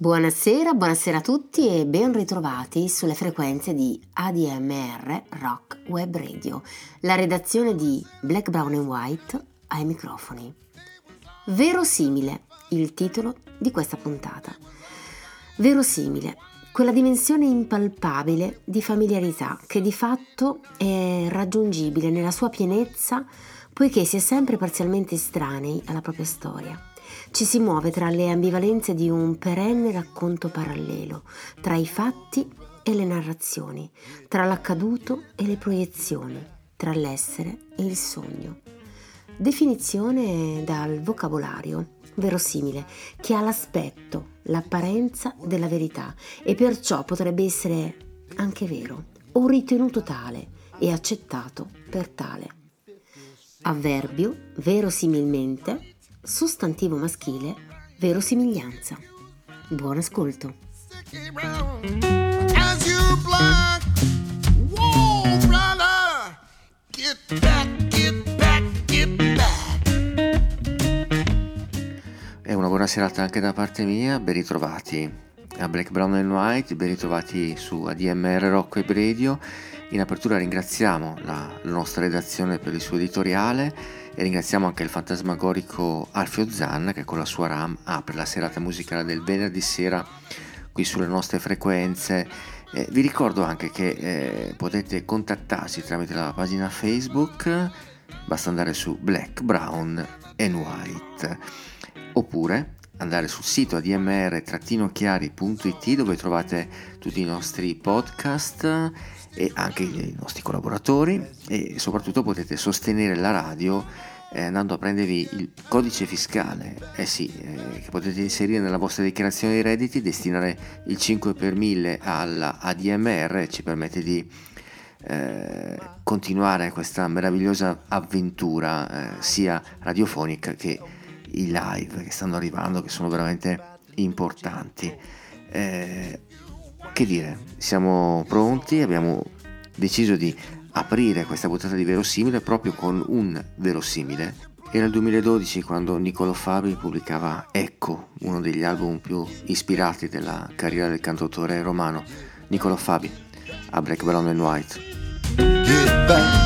Buonasera, buonasera a tutti e ben ritrovati sulle frequenze di ADMR Rock Web Radio, la redazione di Black, Brown and White ai microfoni. Verosimile, il titolo di questa puntata. Verosimile, quella dimensione impalpabile di familiarità che di fatto è raggiungibile nella sua pienezza poiché si è sempre parzialmente estranei alla propria storia. Ci si muove tra le ambivalenze di un perenne racconto parallelo, tra i fatti e le narrazioni, tra l'accaduto e le proiezioni, tra l'essere e il sogno. Definizione dal vocabolario verosimile, che ha l'aspetto, l'apparenza della verità e perciò potrebbe essere anche vero o ritenuto tale e accettato per tale. Avverbio verosimilmente sostantivo maschile, verosimiglianza. Buon ascolto. E una buona serata anche da parte mia, ben ritrovati a Black, Brown and White, ben ritrovati su ADMR Rocco e Radio. In apertura ringraziamo la, la nostra redazione per il suo editoriale e ringraziamo anche il fantasmagorico Alfio Zan che con la sua RAM apre la serata musicale del venerdì sera qui sulle nostre frequenze. Eh, vi ricordo anche che eh, potete contattarsi tramite la pagina Facebook, basta andare su Black, Brown and White, oppure andare sul sito admr-chiari.it dove trovate tutti i nostri podcast e anche i nostri collaboratori e soprattutto potete sostenere la radio eh, andando a prendervi il codice fiscale. Eh sì, eh, che potete inserire nella vostra dichiarazione dei redditi destinare il 5 per 1000 alla ADMR ci permette di eh, continuare questa meravigliosa avventura eh, sia radiofonica che i live che stanno arrivando che sono veramente importanti. Eh, che dire, siamo pronti, abbiamo deciso di aprire questa puntata di verosimile proprio con un verosimile. Era il 2012 quando Niccolo Fabi pubblicava Ecco, uno degli album più ispirati della carriera del cantautore romano. Niccolo Fabi, a Black Brown and White.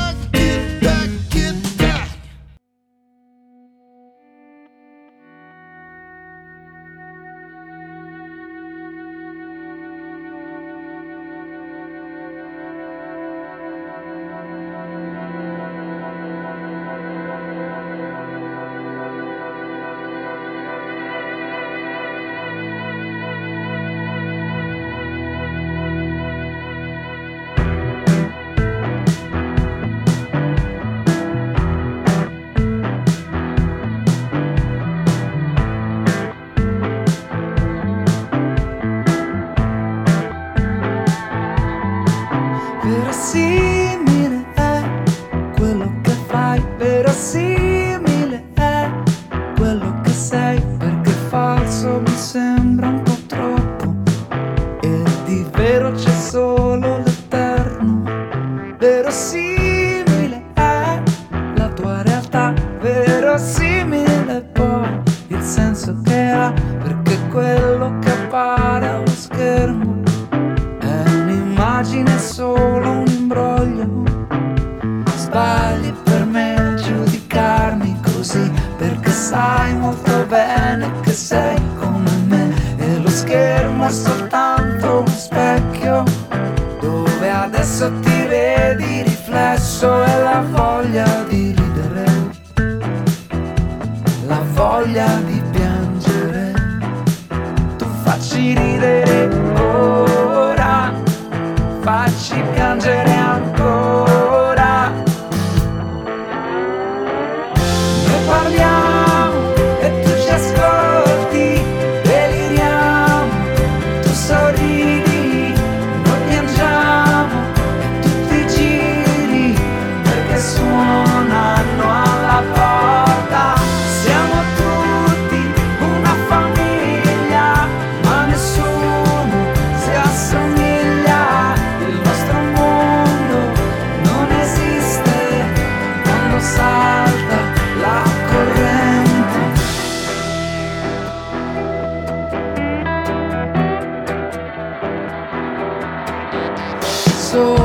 corazón.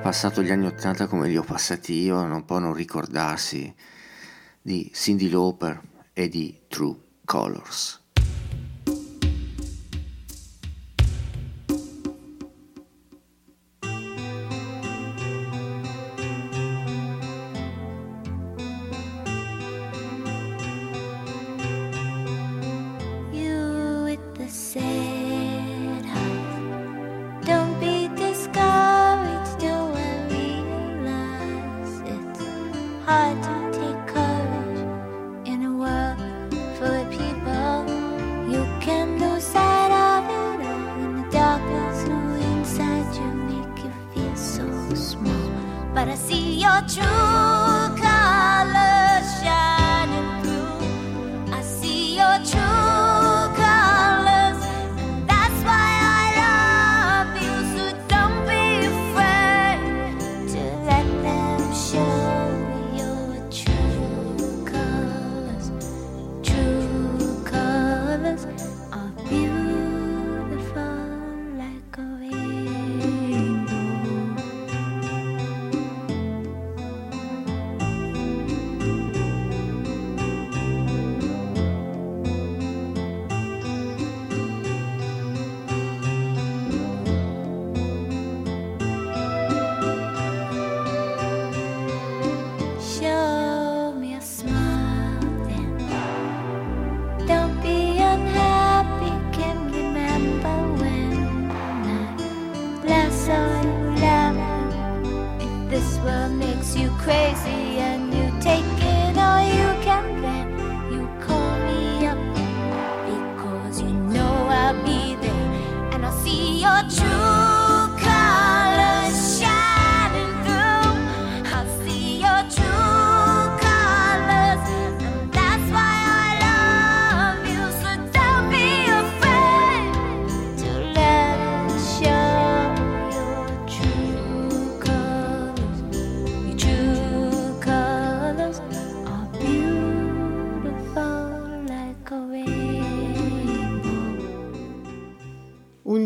passato gli anni Ottanta come li ho passati io non può non ricordarsi di Cindy Lauper e di True Colors.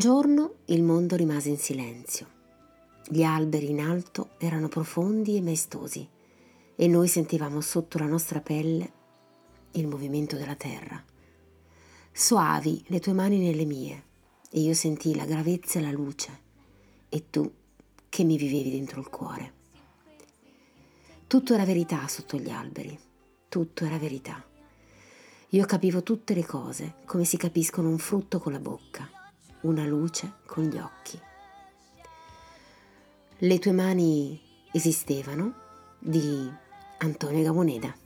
giorno il mondo rimase in silenzio. Gli alberi in alto erano profondi e maestosi e noi sentivamo sotto la nostra pelle il movimento della terra. Soavi le tue mani nelle mie e io sentii la gravezza e la luce e tu che mi vivevi dentro il cuore. Tutto era verità sotto gli alberi, tutto era verità. Io capivo tutte le cose come si capiscono un frutto con la bocca una luce con gli occhi. Le tue mani esistevano di Antonio Gamoneda.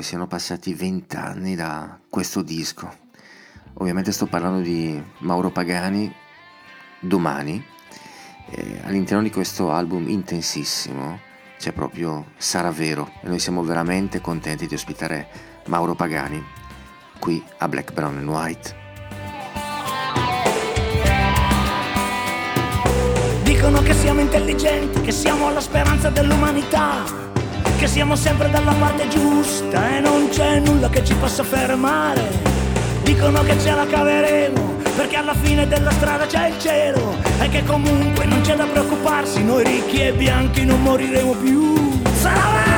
Come siano passati vent'anni da questo disco. Ovviamente sto parlando di Mauro Pagani, Domani. E all'interno di questo album intensissimo c'è proprio Sarà Vero e noi siamo veramente contenti di ospitare Mauro Pagani qui a Black, Brown and White. Dicono che siamo intelligenti, che siamo la speranza dell'umanità, che siamo sempre dalla parte giusta e non c'è nulla che ci possa fermare. Dicono che ce la caveremo, perché alla fine della strada c'è il cielo e che comunque non c'è da preoccuparsi, noi ricchi e bianchi non moriremo più. Sarà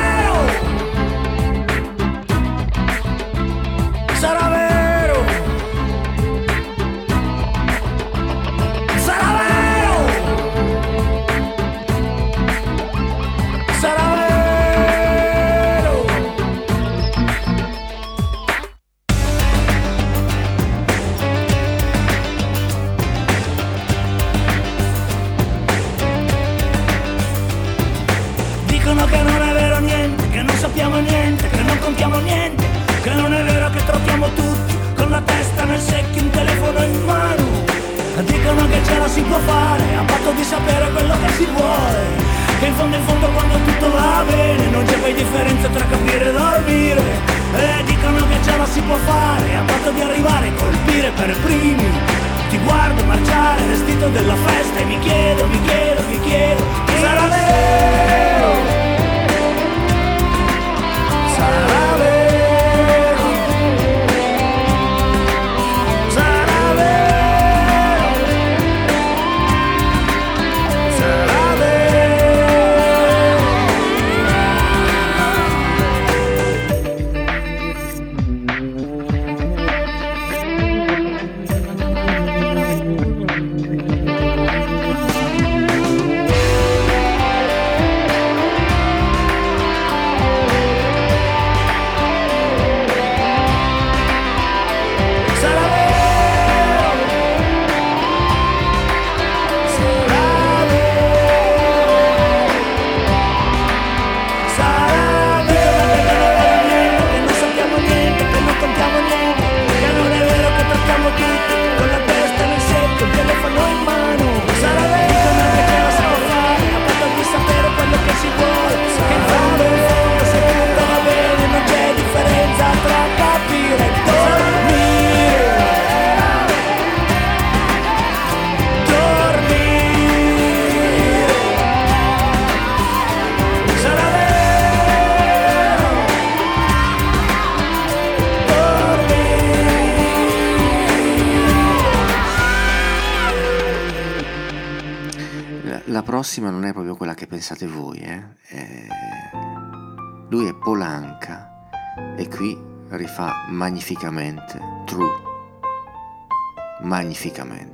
pensate voi, eh? Eh, lui è Polanca e qui rifà magnificamente True. Magnificamente,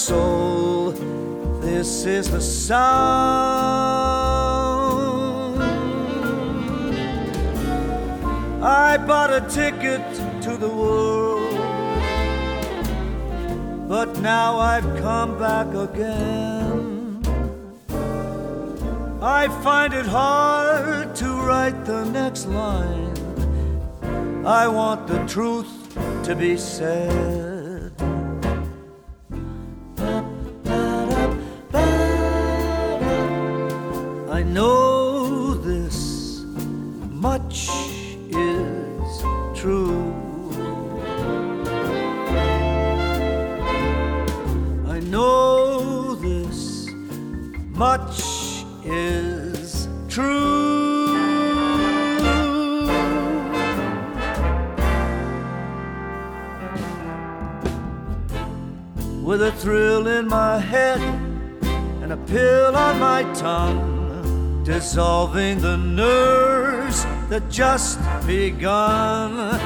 soul. This is the sound. I bought a ticket to the world, but now I've come back again. I find it hard to write the next line. I want the truth to be said. Dissolving the nerves that just begun.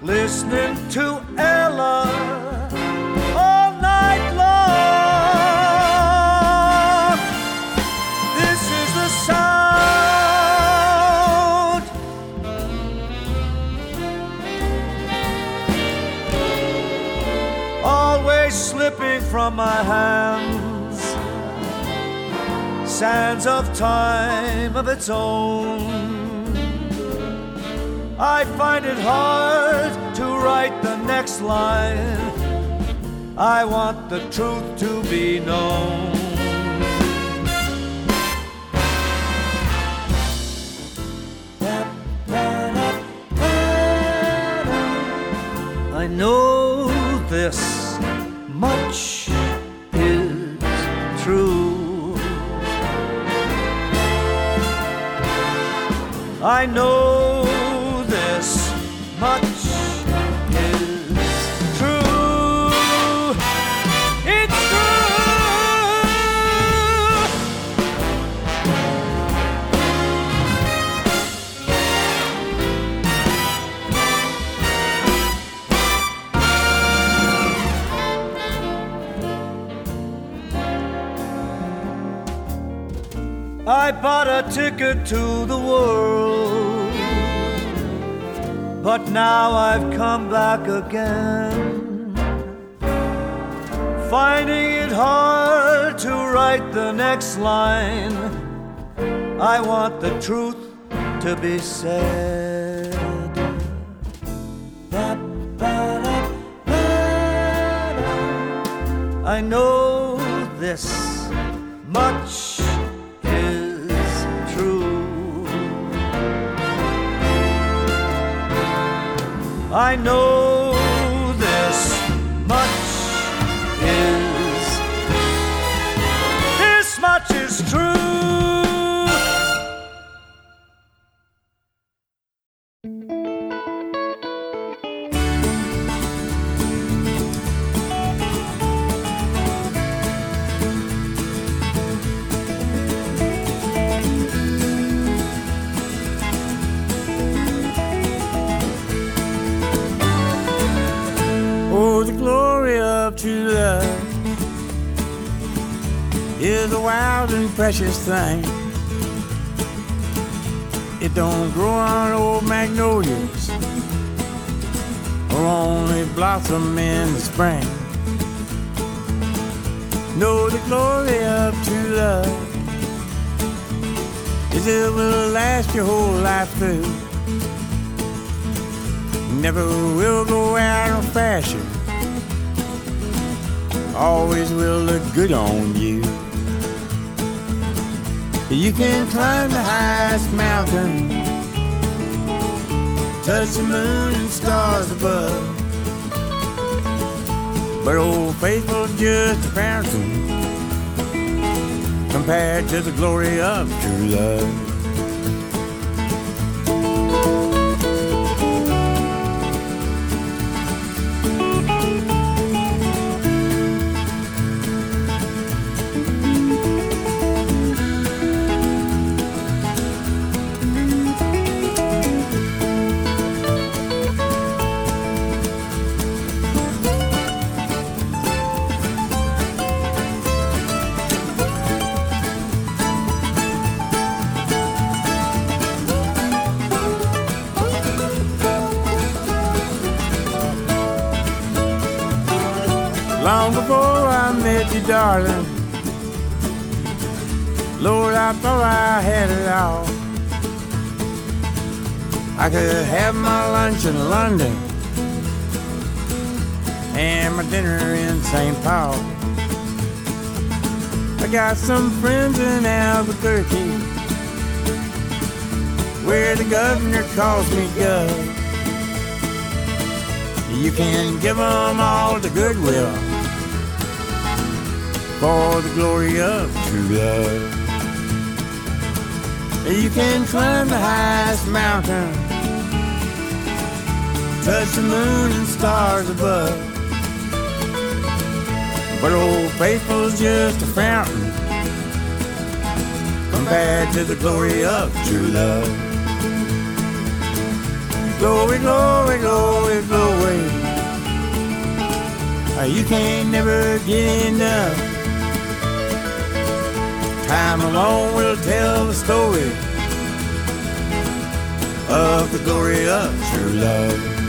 Listening to Ella all night long. This is the sound. Always slipping from my hands sands of time of its own. I find it hard to write the next line. I want the truth to be known. I know now I've come back again. Finding it hard to write the next line. I want the truth to be said. I know precious thing. It don't grow on old magnolias or only blossom in the spring. No, the glory of true love is it will last your whole life through. Never will go out of fashion. Always will look good on you. You can climb the highest mountain, touch the moon and stars above. But old faithful just a fountain compared to the glory of true love. I could have my lunch in London and my dinner in St. Paul. I got some friends in Albuquerque where the governor calls me Gov. You can give 'em all the goodwill for the glory of true love. You can climb the highest mountain, touch the moon and stars above. But old faithful's just a fountain compared to the glory of true love. Glory, glory, glory, glory. You can't never get enough. Time alone will tell the story of the glory of true love.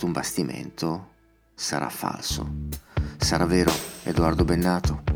Arrivato un bastimento, sarà falso. Sarà vero, Edoardo Bennato?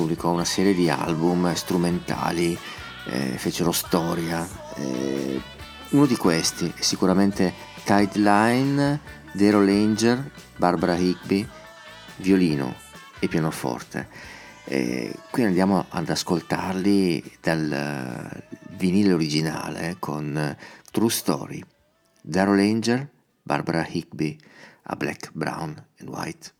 Pubblicò una serie di album strumentali, eh, fecero storia. Eh, uno di questi è sicuramente Tight Line, Daryl Langer, Barbara Higby, violino e pianoforte. Eh, qui andiamo ad ascoltarli dal eh, vinile originale con True Story, Daryl Langer, Barbara Higby a Black, Brown and White.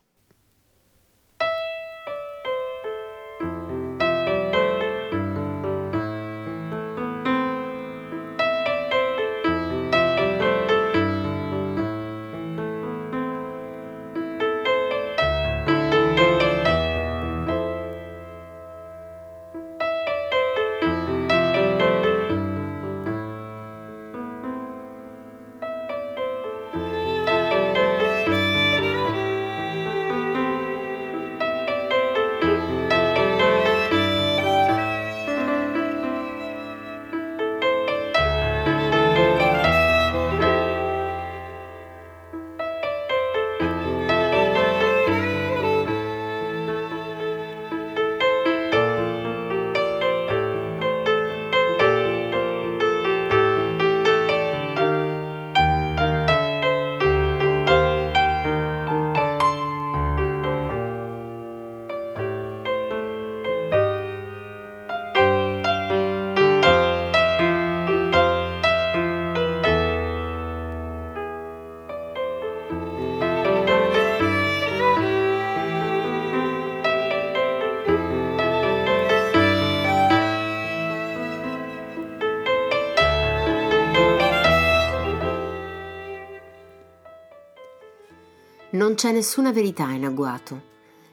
Non c'è nessuna verità in agguato.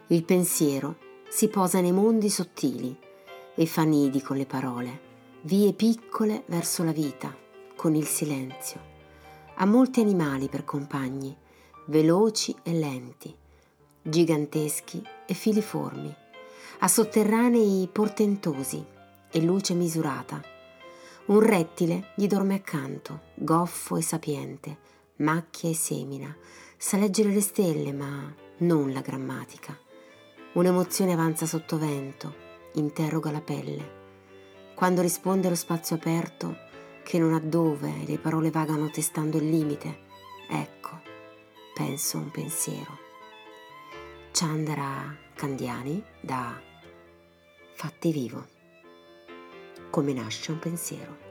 Il pensiero si posa nei mondi sottili e fa nidi con le parole, vie piccole verso la vita, con il silenzio. Ha molti animali per compagni, veloci e lenti, giganteschi e filiformi. Ha sotterranei portentosi e luce misurata. Un rettile gli dorme accanto, goffo e sapiente, macchia e semina, sa leggere le stelle, ma non la grammatica. Un'emozione avanza sotto vento, interroga la pelle. Quando risponde allo spazio aperto, che non ha dove, le parole vagano testando il limite, ecco, penso un pensiero. Chandra Candiani da Fatti vivo. Come nasce un pensiero.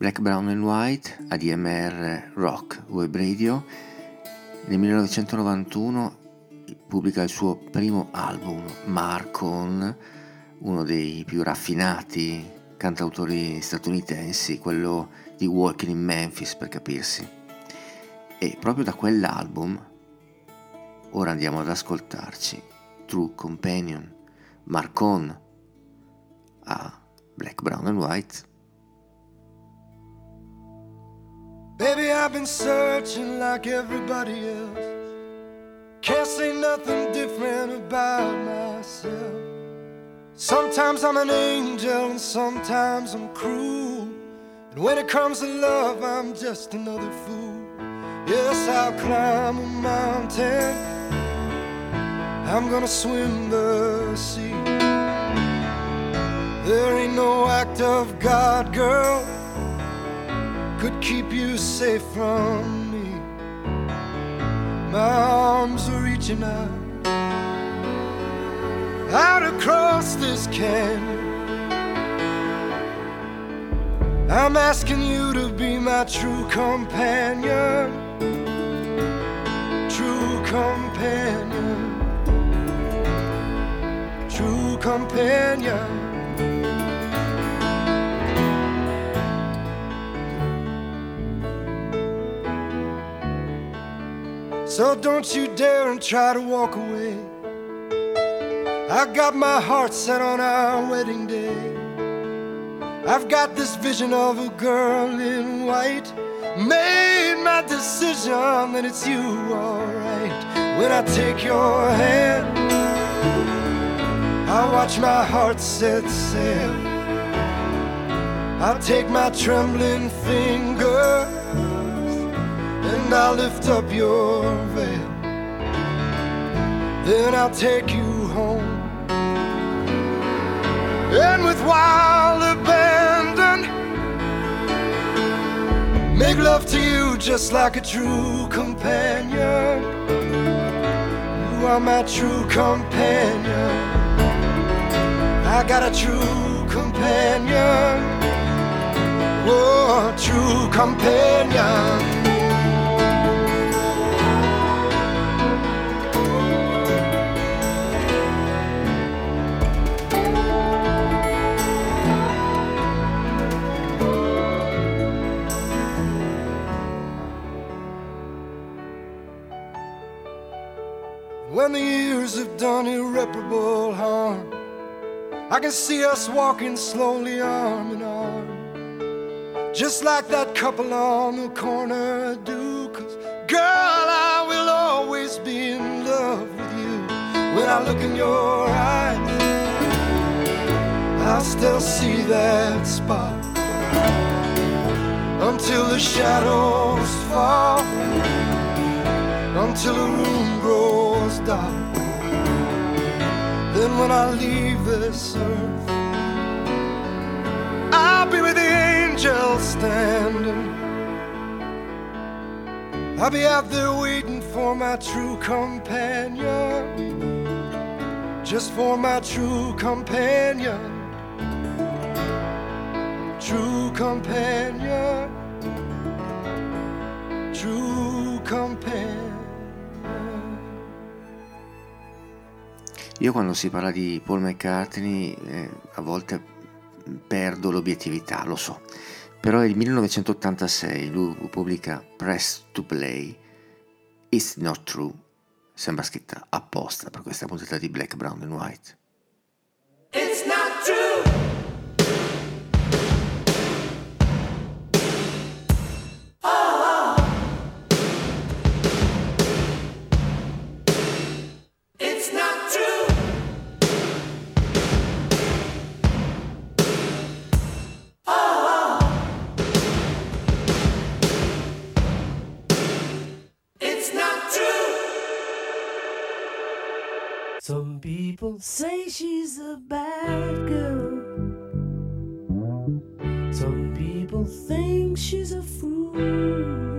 Black, Brown and White, ADMR Rock Web Radio. Nel 1991 pubblica il suo primo album, Marcon, uno dei più raffinati cantautori statunitensi, quello di Walking in Memphis per capirsi. E proprio da quell'album ora andiamo ad ascoltarci True Companion, Marcon a Black, Brown and White. Baby, I've been searching like everybody else. Can't say nothing different about myself. Sometimes I'm an angel and sometimes I'm cruel. And when it comes to love, I'm just another fool. Yes, I'll climb a mountain. I'm gonna swim the sea. There ain't no act of God, girl, could keep you safe from me. My arms are reaching out, out across this canyon. I'm asking you to be my true companion, true companion, true companion. So don't you dare and try to walk away. I got my heart set on our wedding day. I've got this vision of a girl in white. Made my decision that it's you, alright. When I take your hand, I watch my heart set sail. I'll take my trembling fingers and I'll lift up your veil. Then I'll take you home. And with wild abandon, make love to you just like a true companion. You are my true companion. I got a true companion. Oh, true companion. When the years have done irreparable harm, I can see us walking slowly arm in arm. Just like that couple on the corner do. Cause, girl, I will always be in love with you. When I look in your eyes, I still see that spot. Until the shadows fall until the room grows dark. Then when I leave this earth, I'll be with the angels standing. I'll be out there waiting for my true companion. Just for my true companion. True companion. True companion. Io quando si parla di Paul McCartney eh, a volte perdo l'obiettività, lo so, però il 1986, lui pubblica Press to Play, It's Not True, sembra scritta apposta per questa puntata di Black, Brown and White. Some people say she's a bad girl. Some people think she's a fool.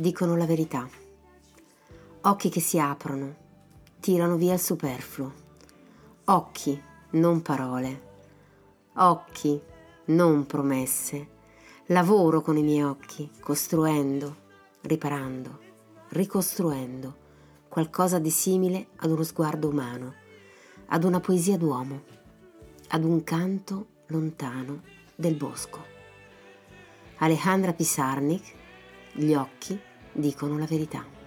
dicono la verità. Occhi che si aprono, tirano via il superfluo. Occhi, non parole. Occhi, non promesse. Lavoro con i miei occhi, costruendo, riparando, ricostruendo qualcosa di simile ad uno sguardo umano, ad una poesia d'uomo, ad un canto lontano del bosco. Alejandra Pisarnik, Gli occhi dicono la verità.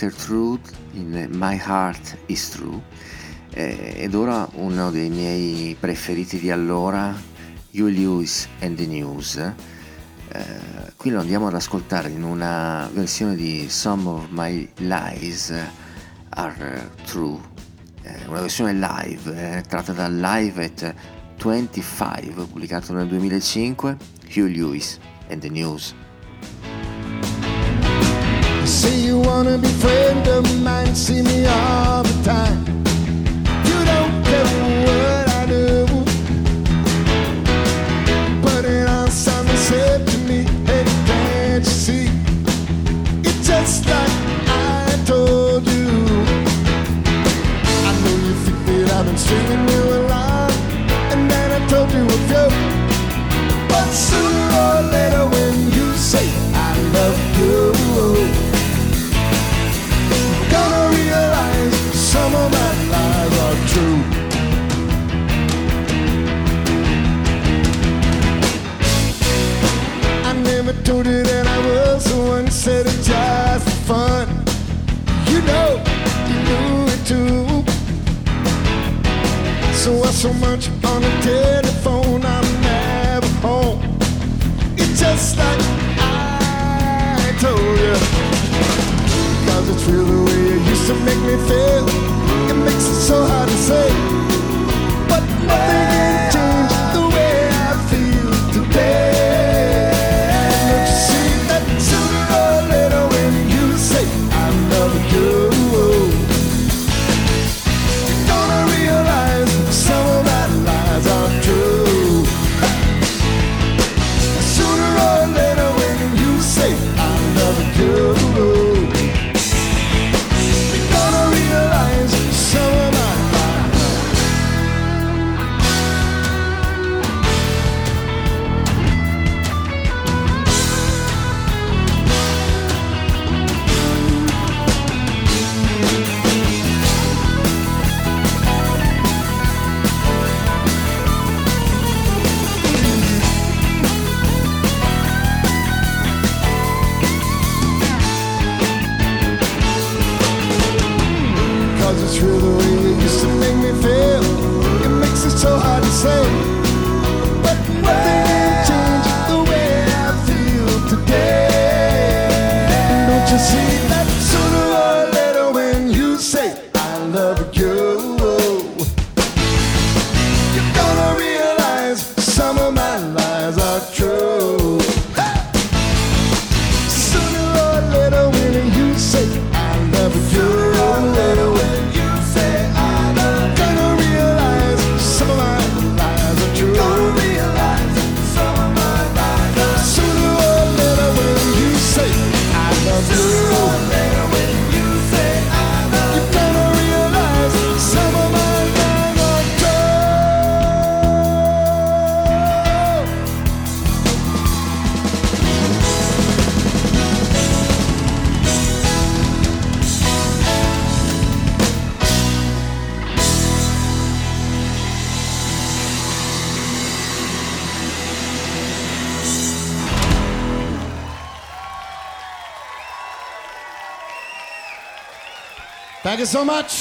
Walter Truth in My Heart is True eh, ed ora uno dei miei preferiti di allora, Hugh Lewis and the News. Eh, qui lo andiamo ad ascoltare in una versione di Some of My Lies Are True, eh, una versione live eh, tratta dal Live at 25 pubblicato nel 2005, Hugh Lewis and the News. Say you wanna be friend of mine, see me all the time. You don't care what I do. But it on something said to me, hey, can't you see? It's just like I told you. I know you think that I've been stringing you along, told you that I was the one said it just for fun. You know, you knew it too. So why so much on the telephone? I'm never home. It's just like I told you. Cause it's real the way it used to make me feel. It makes it so hard to say. But nothing Thank you so much.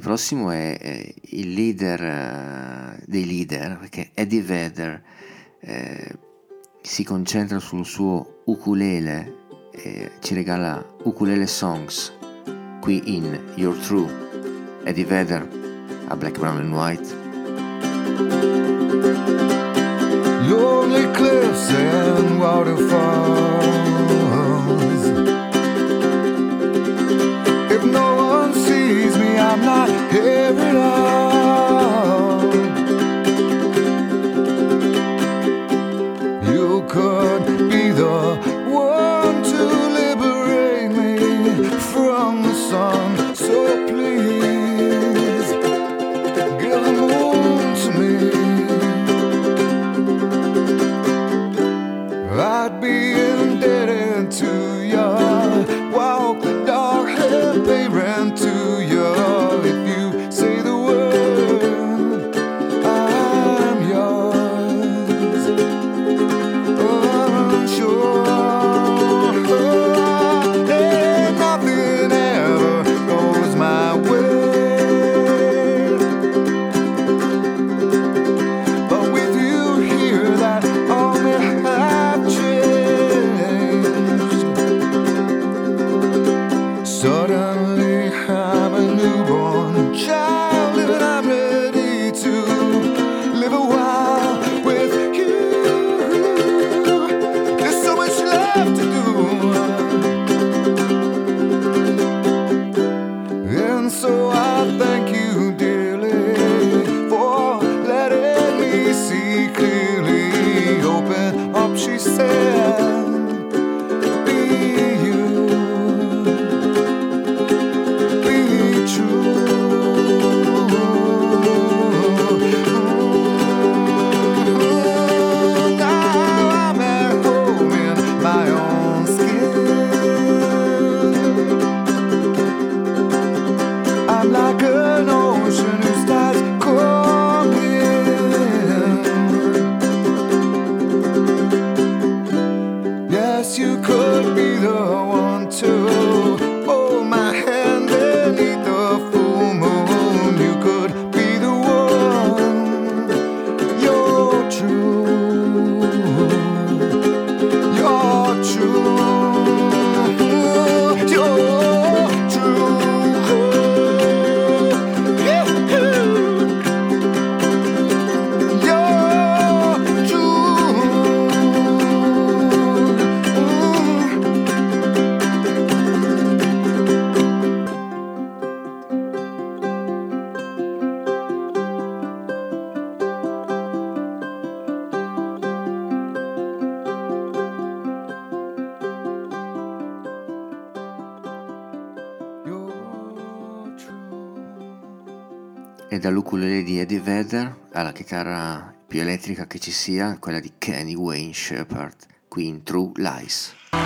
il prossimo è, è il leader uh, dei leader, perché Eddie Vedder eh, si concentra sul suo ukulele e ci regala ukulele songs qui in Your True, Eddie Vedder a Black, Brown and White. paradise. e dall'ukulele di Eddie Vedder alla chitarra più elettrica che ci sia, quella di Kenny Wayne Shepard, qui in True Lies. Oh,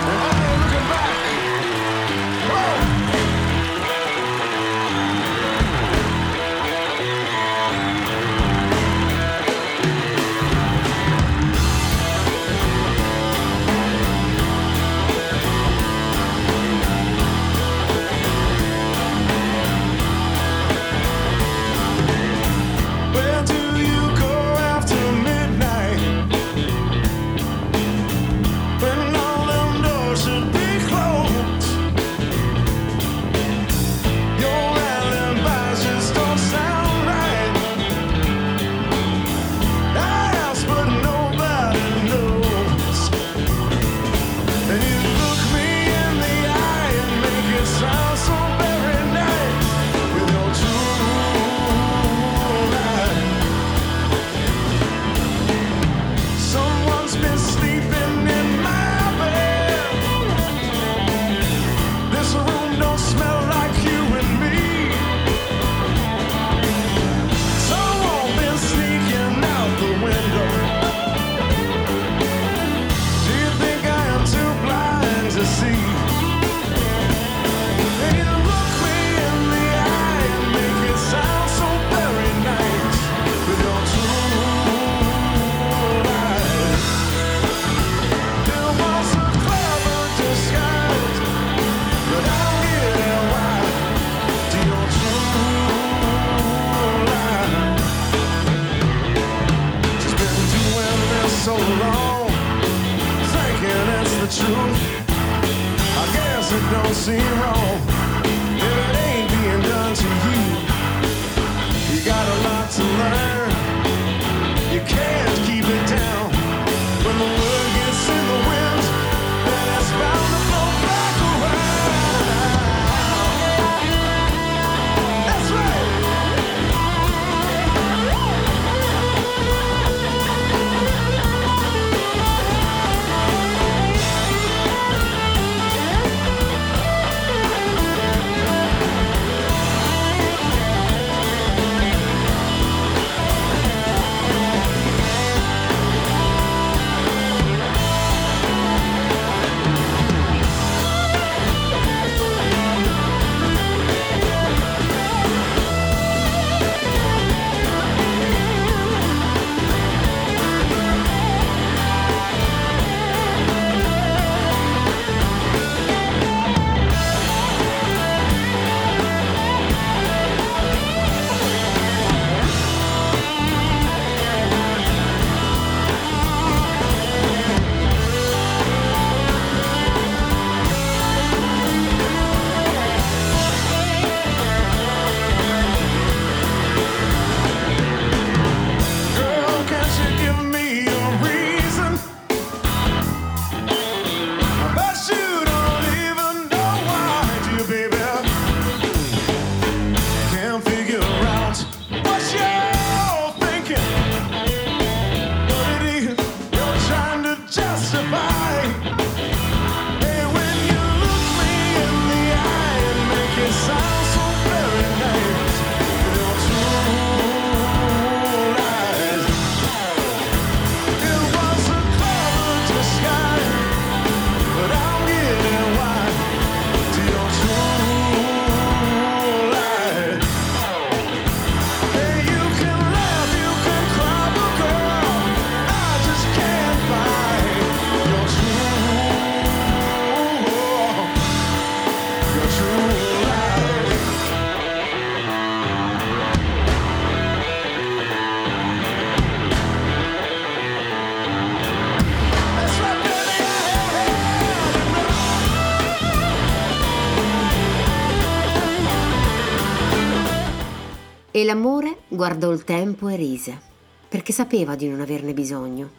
guardò il tempo e rise, perché sapeva di non averne bisogno.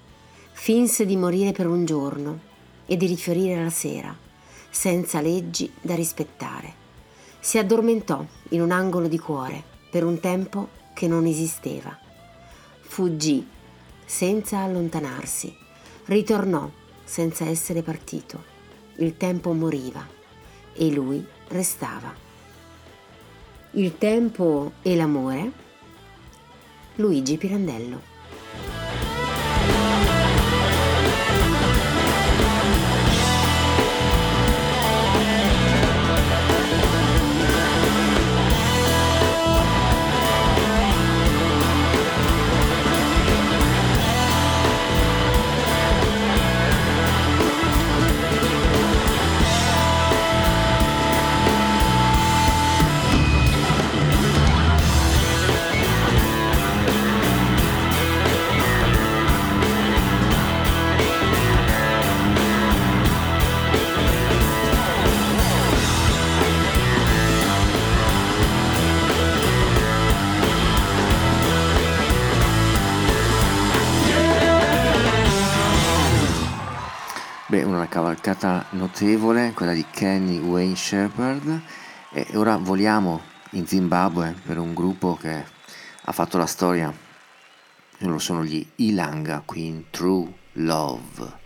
Finse di morire per un giorno e di rifiorire la sera, senza leggi da rispettare. Si addormentò in un angolo di cuore per un tempo che non esisteva. Fuggì senza allontanarsi, ritornò senza essere partito. Il tempo moriva e lui restava. Il tempo e l'amore Luigi Pirandello. Cavalcata notevole, quella di Kenny Wayne Shepherd. E ora voliamo in Zimbabwe per un gruppo che ha fatto la storia. Loro sono gli Ilanga qui in True Love.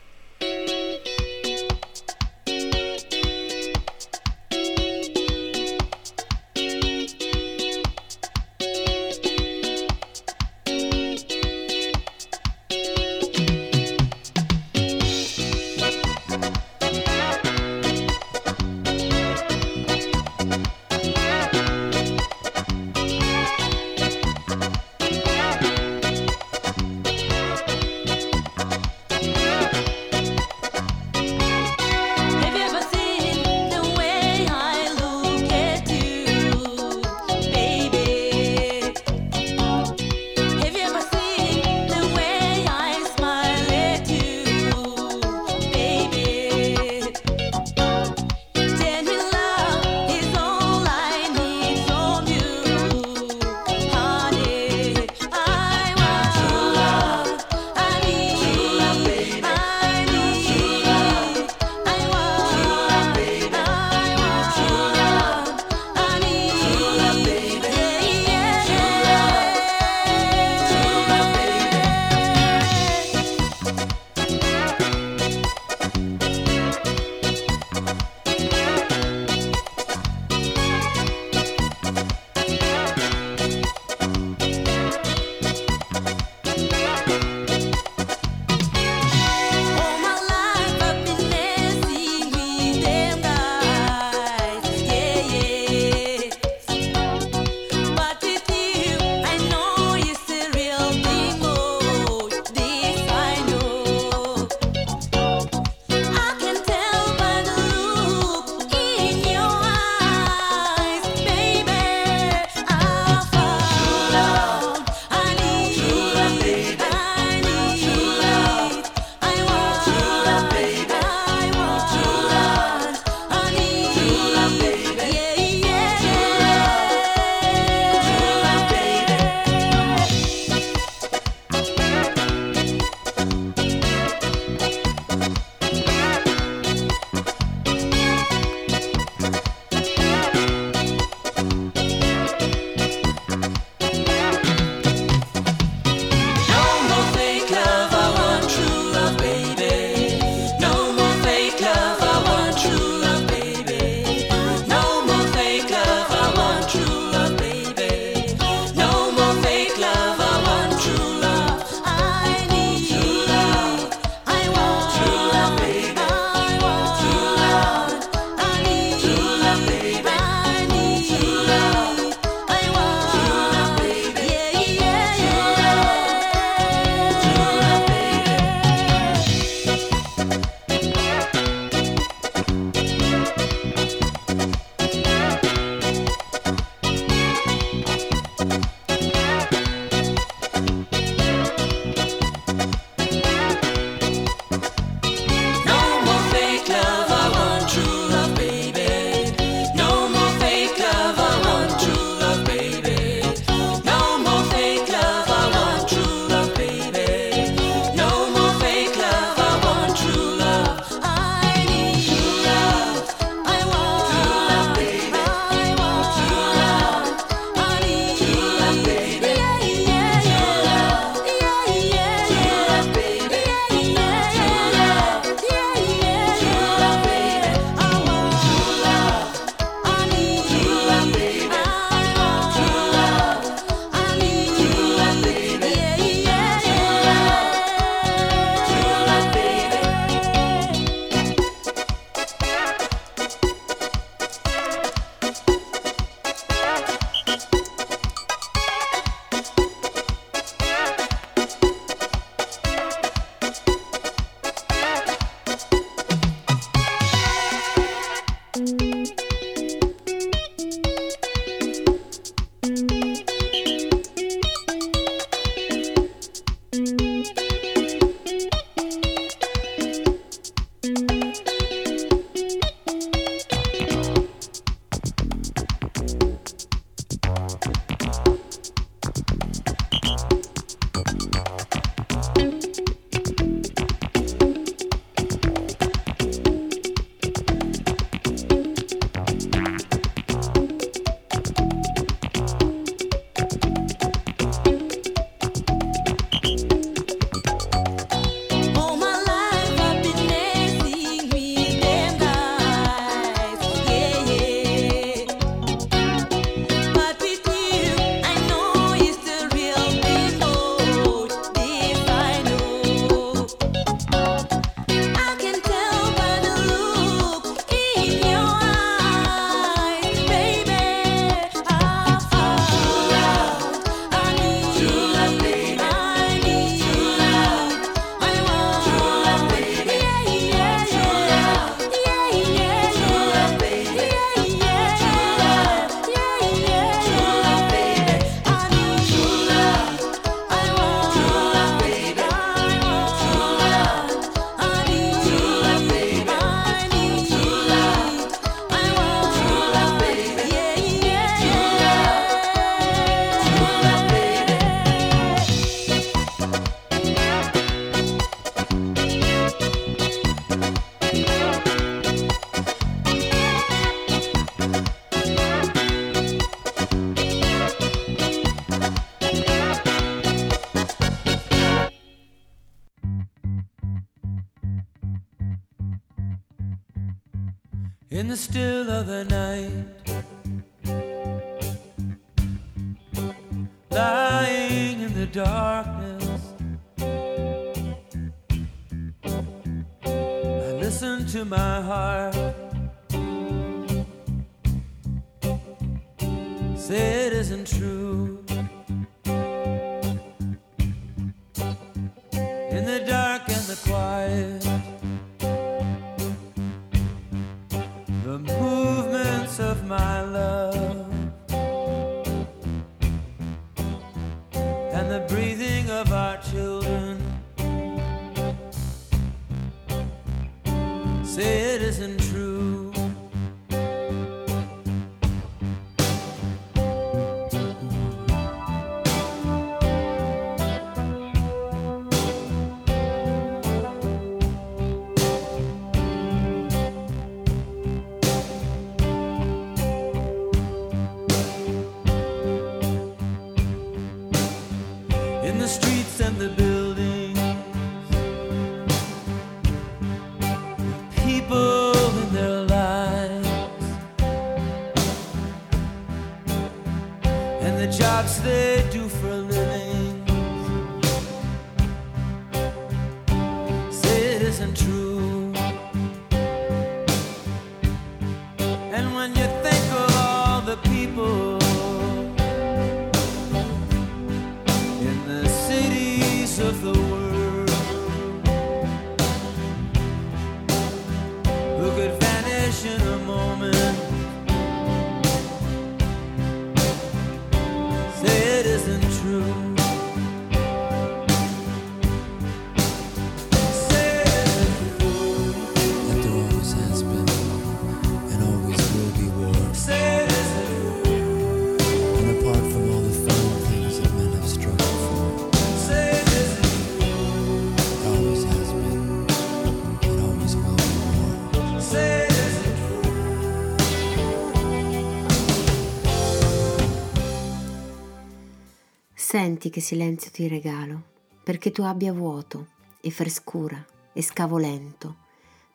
Senti che silenzio ti regalo, perché tu abbia vuoto e frescura e scavo lento,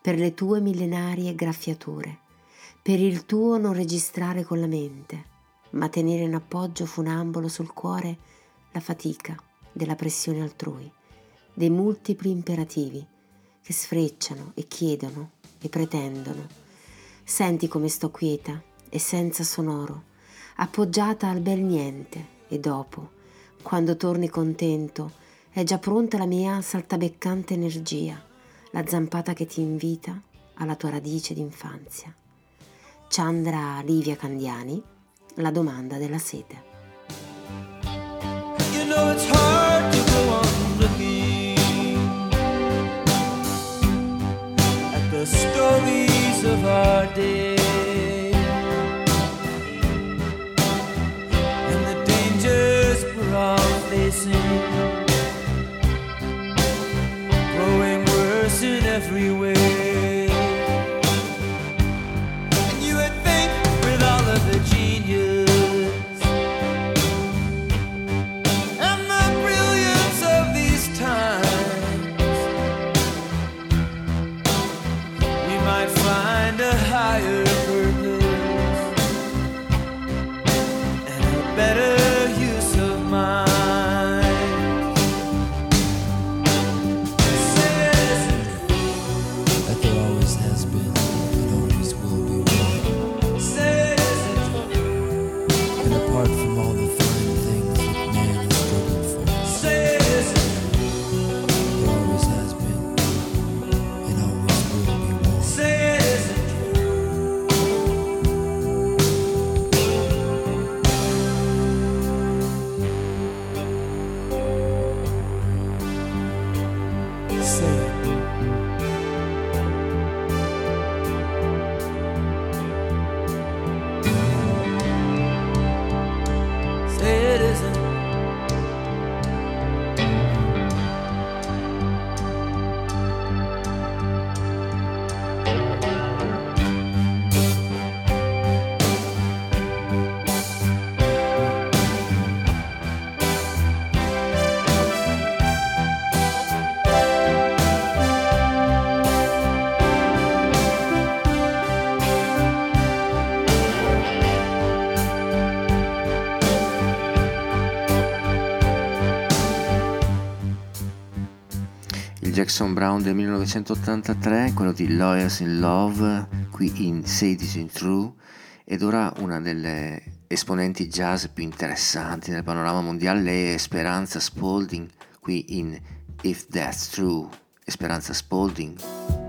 per le tue millenarie graffiature, per il tuo non registrare con la mente, ma tenere in appoggio funambolo sul cuore la fatica della pressione altrui, dei multipli imperativi che sfrecciano e chiedono e pretendono. Senti come sto quieta e senza sonoro, appoggiata al bel niente e dopo, quando torni contento, è già pronta la mia saltabeccante energia, la zampata che ti invita alla tua radice d'infanzia. Chandra Livia Candiani, la domanda della sete. You know miracles they see growing worse in every way. Jackson Brown del 1983, quello di Lawyers in Love, qui in Say It Isn't True, ed ora una delle esponenti jazz più interessanti nel panorama mondiale, è Speranza Spalding, qui in If That's True. Speranza Spalding.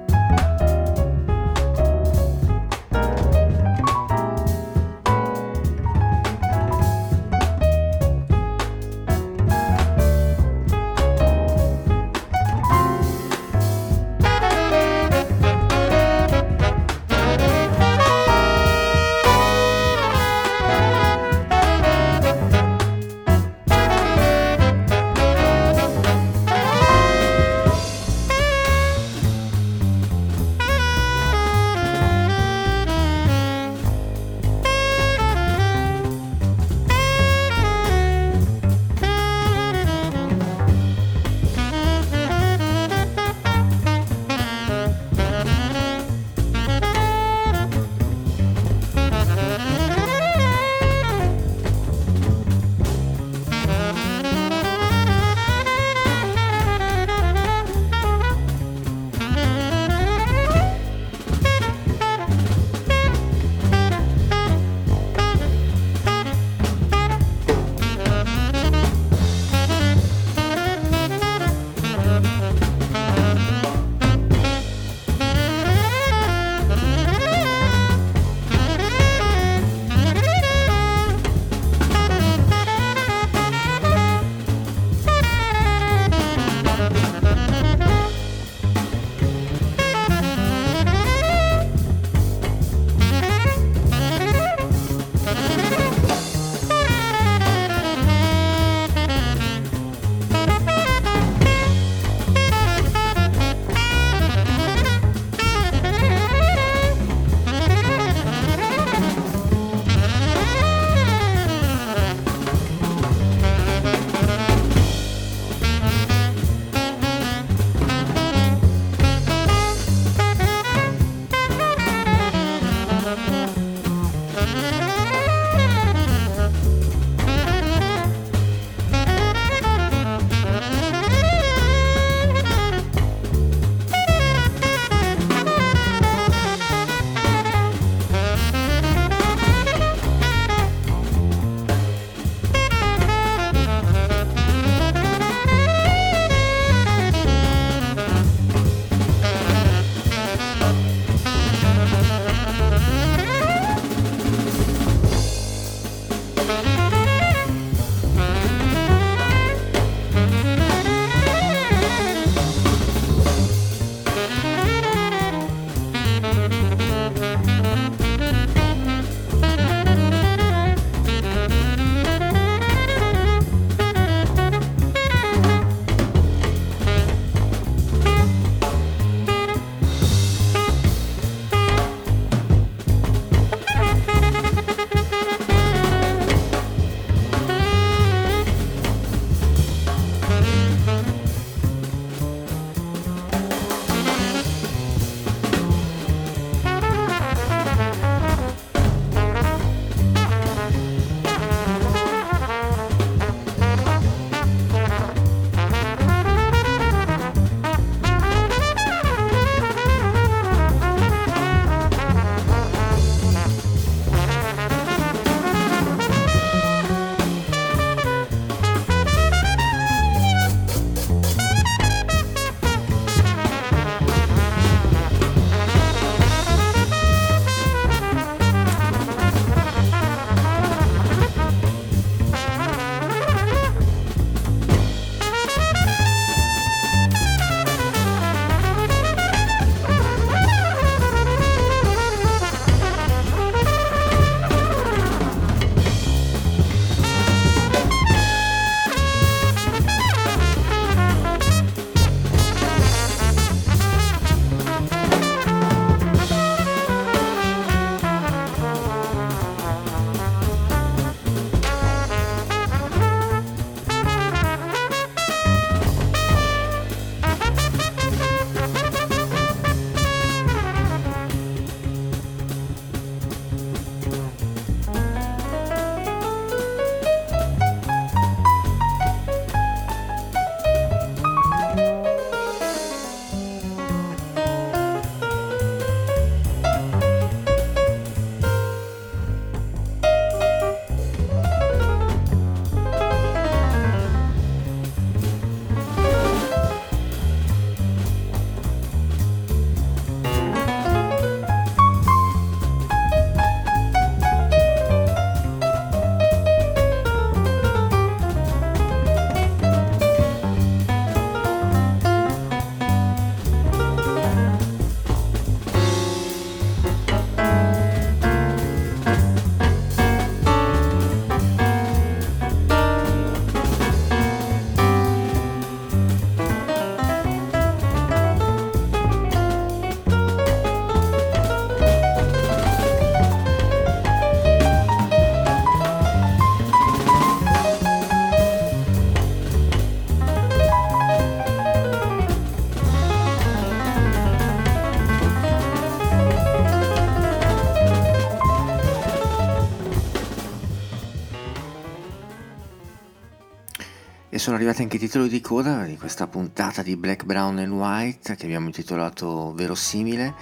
Sono arrivati anche i titoli di coda di questa puntata di Black, Brown and White che abbiamo intitolato Verosimile.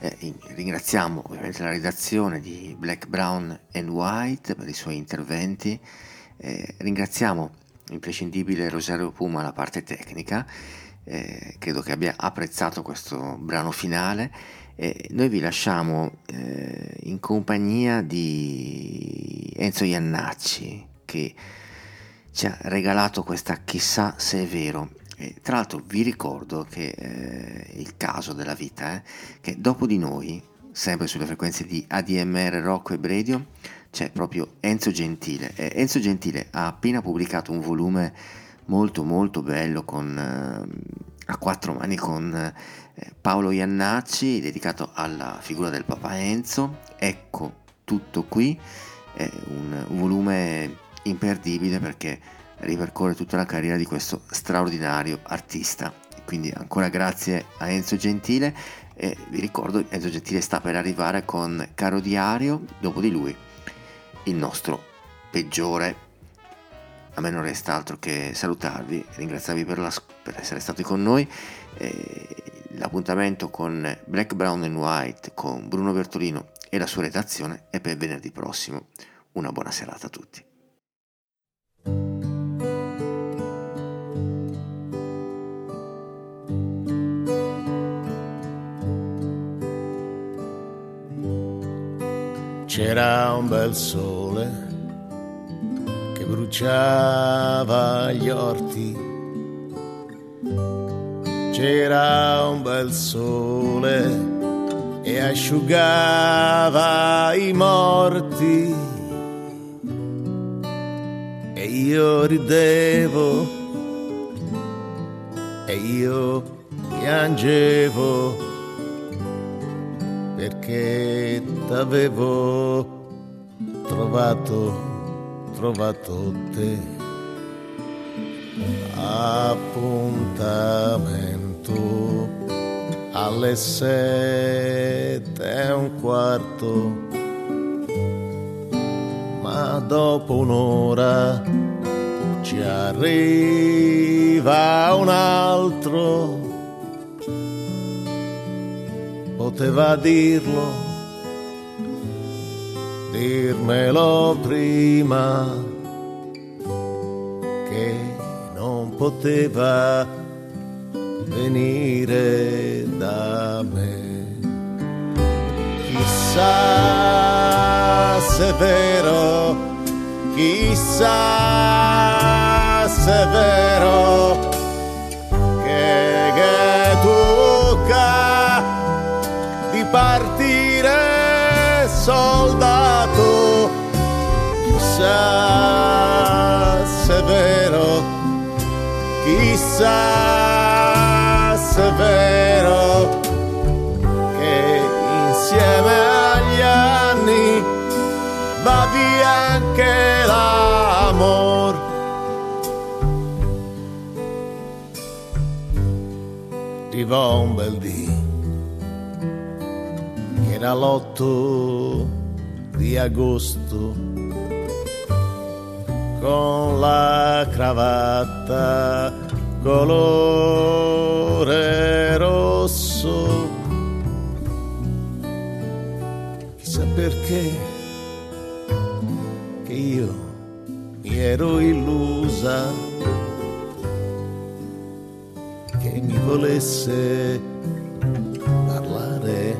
Eh, in- ringraziamo ovviamente la redazione di Black, Brown and White per i suoi interventi. Eh, ringraziamo l'imprescindibile Rosario Puma la parte tecnica. Eh, credo che abbia apprezzato questo brano finale. Noi vi lasciamo eh, in compagnia di Enzo Iannacci che ci ha regalato questa chissà se è vero. E, tra l'altro vi ricordo che eh, il caso della vita, eh, che dopo di noi, sempre sulle frequenze di ADMR Rock e Radio, c'è proprio Enzo Gentile. E Enzo Gentile ha appena pubblicato un volume molto molto bello con, eh, a quattro mani con eh, Paolo Iannacci dedicato alla figura del Papa Enzo. Ecco tutto qui, è un, un volume imperdibile perché ripercorre tutta la carriera di questo straordinario artista. Quindi ancora grazie a Enzo Gentile e vi ricordo Enzo Gentile sta per arrivare con Caro Diario, dopo di lui il nostro peggiore. A me non resta altro che salutarvi, ringraziarvi per, la- per essere stati con noi. Eh, l'appuntamento con Black, Brown and White con Bruno Bertolino e la sua redazione è per venerdì prossimo. Una buona serata a tutti. C'era un bel sole che bruciava gli orti. C'era un bel sole e asciugava i morti. E io ridevo e io piangevo perché t'avevo trovato, trovato te. Appuntamento alle sette e un quarto, ma dopo un'ora ci arriva un altro poteva dirlo, dirmelo prima che non poteva venire da me. Chissà se è vero, chissà se è vero chissà se è vero chissà se è vero che insieme agli anni va via anche l'amor. Arrivò un bel dì che era l'otto di agosto con la cravatta colore rosso chissà perché che io mi ero illusa che mi volesse parlare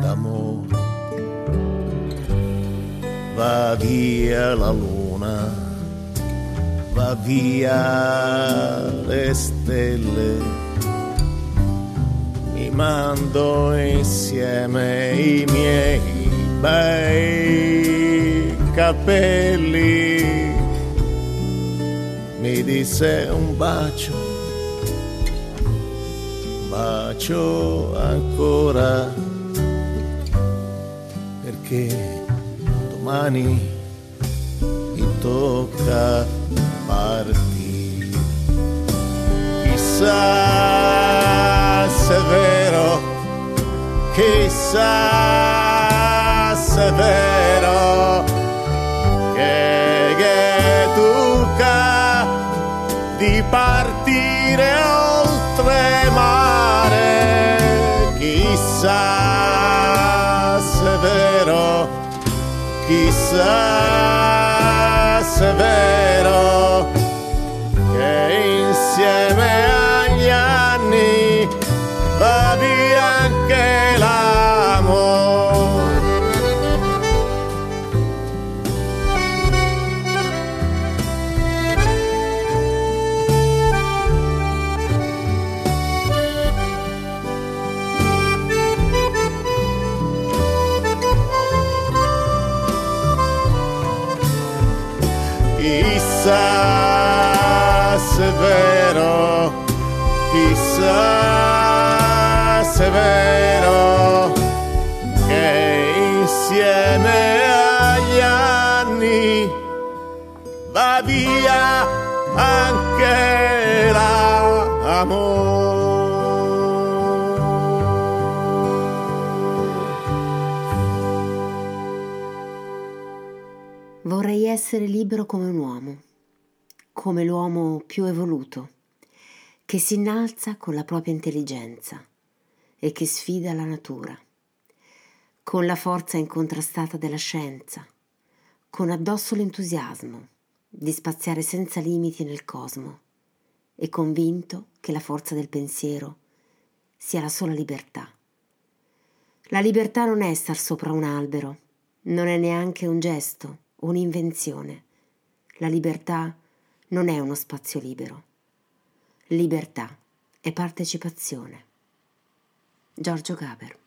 d'amore. Va via la va via le stelle, mi mando insieme i miei bei capelli. Mi disse un bacio bacio ancora perché domani tocca partire. Chissà se è vero, chissà se è vero che, che tocca di partire oltre mare. Chissà se è vero, chissà se è vero che insieme agli è vero che insieme agli anni va via anche Vorrei essere libero come un uomo, come l'uomo più evoluto, che si innalza con la propria intelligenza e che sfida la natura, con la forza incontrastata della scienza, con addosso l'entusiasmo di spaziare senza limiti nel cosmo e convinto che la forza del pensiero sia la sola libertà. La libertà non è star sopra un albero, non è neanche un gesto, un'invenzione. La libertà non è uno spazio libero. Libertà è partecipazione. Giorgio Gaber